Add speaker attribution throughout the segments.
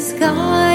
Speaker 1: the sky.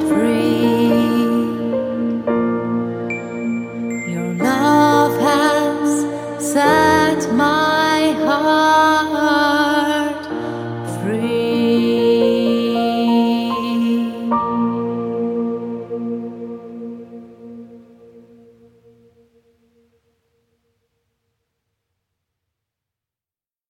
Speaker 1: free.